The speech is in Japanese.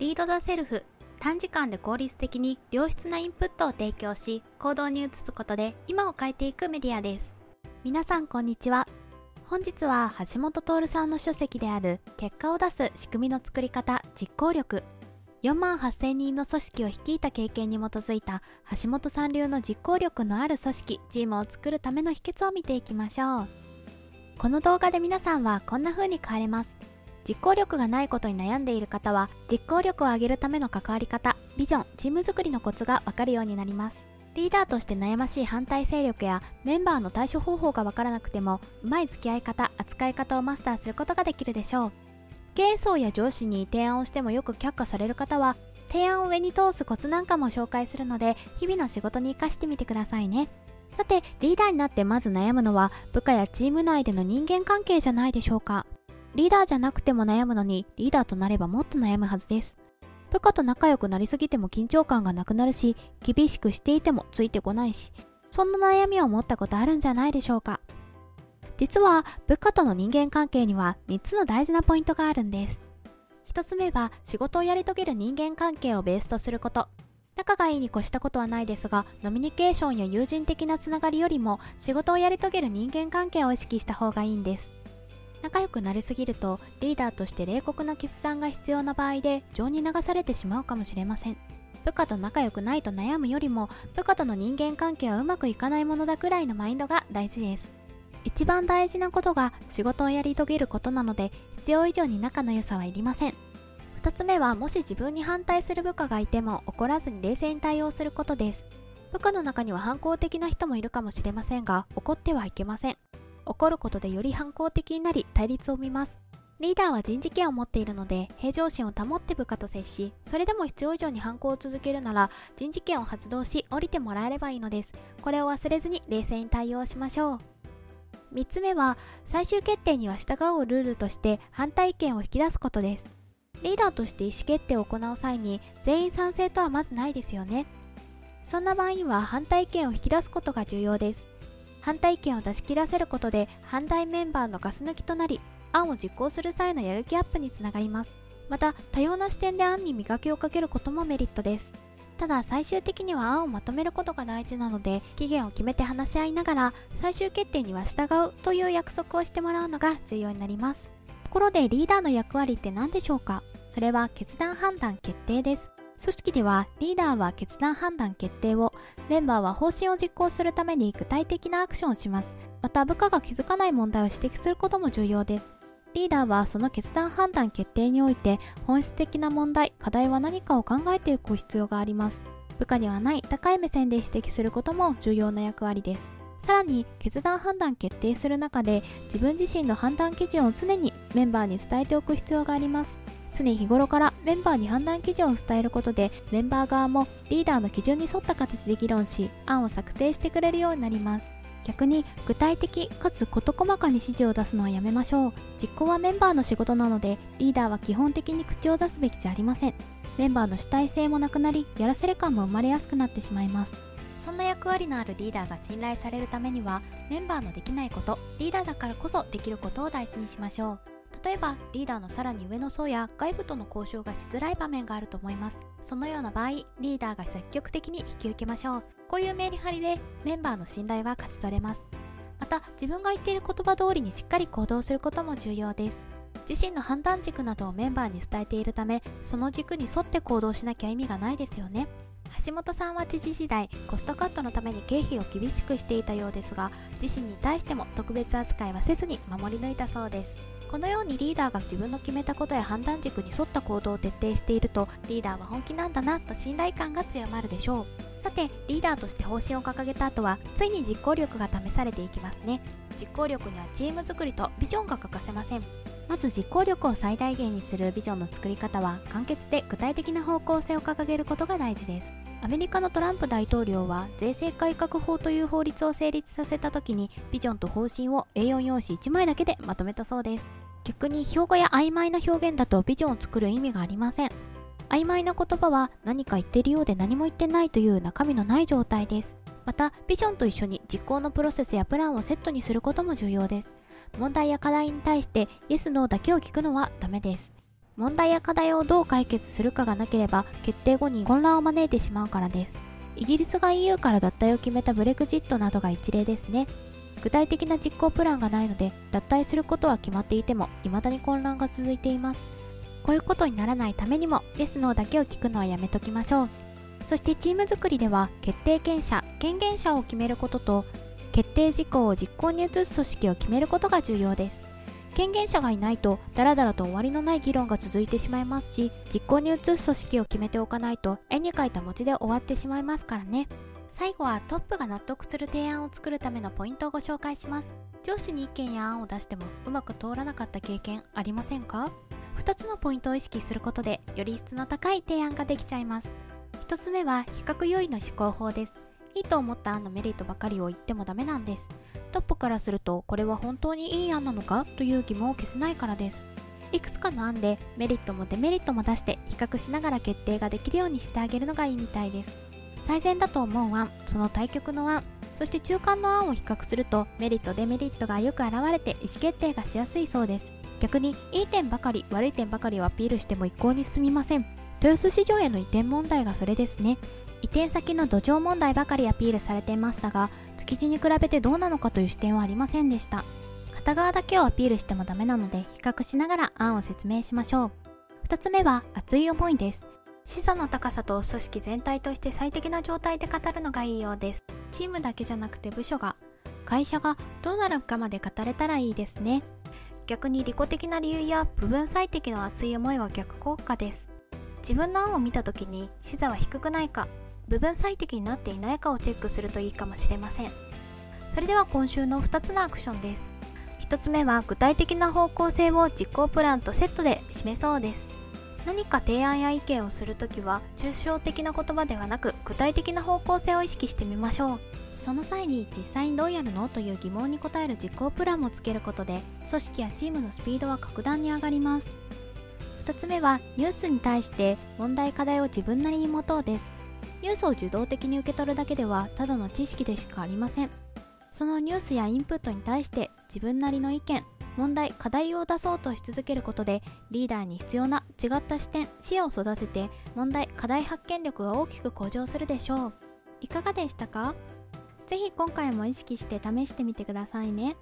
リード・ザ・セルフ。短時間で効率的に良質なインプットを提供し行動に移すことで今を変えていくメディアです。皆さんこんにちは。本日は橋本徹さんの書籍である結果を出す仕組みの作り方実行力。4万8000人の組織を率いた経験に基づいた橋本さん流の実行力のある組織チームを作るための秘訣を見ていきましょう。この動画で皆さんはこんな風に変われます。実行力がないことに悩んでいる方は実行力を上げるための関わり方ビジョンチーム作りのコツがわかるようになります。リーダーとして悩ましい反対勢力やメンバーの対処方法がわからなくてもうまい付き合い方扱い方をマスターすることができるでしょう。経営層や上司に提案をしてもよく却下される方は提案を上に通すコツなんかも紹介するので日々の仕事に活かしてみてくださいね。さてリーダーになってまず悩むのは部下やチーム内での人間関係じゃないでしょうか。リーダーじゃなくても悩むのにリーダーとなればもっと悩むはずです。部下と仲良くなりすぎても緊張感がなくなるし厳しくしていてもついてこないしそんな悩みを持ったことあるんじゃないでしょうか。実は部下との人間関係には3つの大事なポイントがあるんです。1つ目は仕事をやり遂げる人間関係をベースとすること。仲がいいに越したことはないですがノミニケーションや友人的なつながりよりも仕事をやり遂げる人間関係を意識した方がいいんです。仲良くなりすぎるとリーダーとして冷酷な決断が必要な場合で情に流されてしまうかもしれません。部下と仲良くないと悩むよりも部下との人間関係はうまくいかないものだくらいのマインドが大事です。一番大事なことが仕事をやり遂げることなので必要以上に仲の良さはいりません。2つ目はもし自分に反対する部下がいても怒らずに冷静に対応することです。部下の中には反抗的な人もいるかもしれませんが怒ってはいけません。怒ることでより反抗的になり対立を生みます。リーダーは人事権を持っているので平常心を保って部下と接しそれでも必要以上に反抗を続けるなら人事権を発動し降りてもらえればいいのです。これを忘れずに冷静に対応しましょう。3つ目は最終決定には従うルールとして反対意見を引き出すことです。リーダーとして意思決定を行う際に全員賛成とはまずないですよね。そんな場合には反対意見を引き出すことが重要です。反対意見を出し切らせることで反対メンバーのガス抜きとなり案を実行する際のやる気アップにつながります。また多様な視点で案に磨きをかけることもメリットです。ただ最終的には案をまとめることが大事なので期限を決めて話し合いながら最終決定には従うという約束をしてもらうのが重要になります。ところでリーダーの役割って何でしょうか？それは決断判断決定です。組織ではリーダーは決断判断決定をメンバーは方針を実行するために具体的なアクションをします。また部下が気づかない問題を指摘することも重要です。リーダーはその決断判断決定において本質的な問題課題は何かを考えていく必要があります。部下にはない高い目線で指摘することも重要な役割です。さらに決断判断決定する中で自分自身の判断基準を常にメンバーに伝えておく必要があります。常日頃からメンバーに判断基準を伝えることでメンバー側もリーダーの基準に沿った形で議論し案を策定してくれるようになります。逆に具体的かつ事細かに指示を出すのはやめましょう。実行はメンバーの仕事なのでリーダーは基本的に口を出すべきじゃありません。メンバーの主体性もなくなりやらせる感も生まれやすくなってしまいます。そんな役割のあるリーダーが信頼されるためにはメンバーのできないことリーダーだからこそできることを大事にしましょう。例えばリーダーのさらに上の層や外部との交渉がしづらい場面があると思います。そのような場合リーダーが積極的に引き受けましょう。こういうメリハリでメンバーの信頼は勝ち取れます。また自分が言っている言葉通りにしっかり行動することも重要です。自身の判断軸などをメンバーに伝えているためその軸に沿って行動しなきゃ意味がないですよね。橋本さんは知事時代コストカットのために経費を厳しくしていたようですが自身に対しても特別扱いはせずに守り抜いたそうです。このようにリーダーが自分の決めたことや判断軸に沿った行動を徹底しているとリーダーは本気なんだなと信頼感が強まるでしょう。さてリーダーとして方針を掲げた後はついに実行力が試されていきますね。実行力にはチーム作りとビジョンが欠かせません。まず実行力を最大限にするビジョンの作り方は簡潔で具体的な方向性を掲げることが大事です。アメリカのトランプ大統領は税制改革法という法律を成立させた時にビジョンと方針を A4 用紙1枚だけでまとめたそうです。逆に標語や曖昧な表現だとビジョンを作る意味がありません。曖昧な言葉は何か言ってるようで何も言ってないという中身のない状態です。またビジョンと一緒に実行のプロセスやプランをセットにすることも重要です。問題や課題に対してイエス・ノーだけを聞くのはダメです。問題や課題をどう解決するかがなければ決定後に混乱を招いてしまうからです。イギリスが EU から脱退を決めたブレグジットなどが一例ですね。具体的な実行プランがないので脱退することは決まっていても未だに混乱が続いています。こういうことにならないためにもイエスノーだけを聞くのはやめときましょう。そしてチーム作りでは決定権者権限者を決めることと決定事項を実行に移す組織を決めることが重要です。権限者がいないとダラダラと終わりのない議論が続いてしまいますし実行に移す組織を決めておかないと絵に描いた文字で終わってしまいますからね。最後はトップが納得する提案を作るためのポイントをご紹介します。上司に意見や案を出してもうまく通らなかった経験ありませんか？2つのポイントを意識することでより質の高い提案ができちゃいます。1つ目は比較優位の思考法です。いいと思った案のメリットばかりを言ってもダメなんです。トップからするとこれは本当にいい案なのか？という疑問を消せないからです。いくつかの案でメリットもデメリットも出して比較しながら決定ができるようにしてあげるのがいいみたいです。最善だと思う案その対局の案そして中間の案を比較するとメリットデメリットがよく現れて意思決定がしやすいそうです。逆にいい点ばかり悪い点ばかりをアピールしても一向に進みません。豊洲市場への移転問題がそれですね。移転先の土壌問題ばかりアピールされていましたが築地に比べてどうなのかという視点はありませんでした。片側だけをアピールしてもダメなので比較しながら案を説明しましょう。2つ目は熱い思いです。資産の高さと組織全体として最適な状態で語るのがいいようです。チームだけじゃなくて部署が会社がどうなるかまで語れたらいいですね。逆に利己的な理由や部分最適の熱い思いは逆効果です。自分の案を見た時に視座は低くないか部分最適になっていないかをチェックするといいかもしれません。それでは今週の2つのアクションです。1つ目は具体的な方向性を実行プランとセットで示そうです。何か提案や意見をするときは抽象的な言葉ではなく具体的な方向性を意識してみましょう。その際に実際にどうやるのという疑問に答える実行プランもつけることで組織やチームのスピードは格段に上がります。2つ目はニュースに対して問題課題を自分なりに持とうです。ニュースを受動的に受け取るだけではただの知識でしかありません。そのニュースやインプットに対して自分なりの意見問題課題を出そうとし続けることでリーダーに必要な違った視点視野を育てて問題課題発見力が大きく向上するでしょういかがでしたか？是非今回も意識して試してみてくださいね。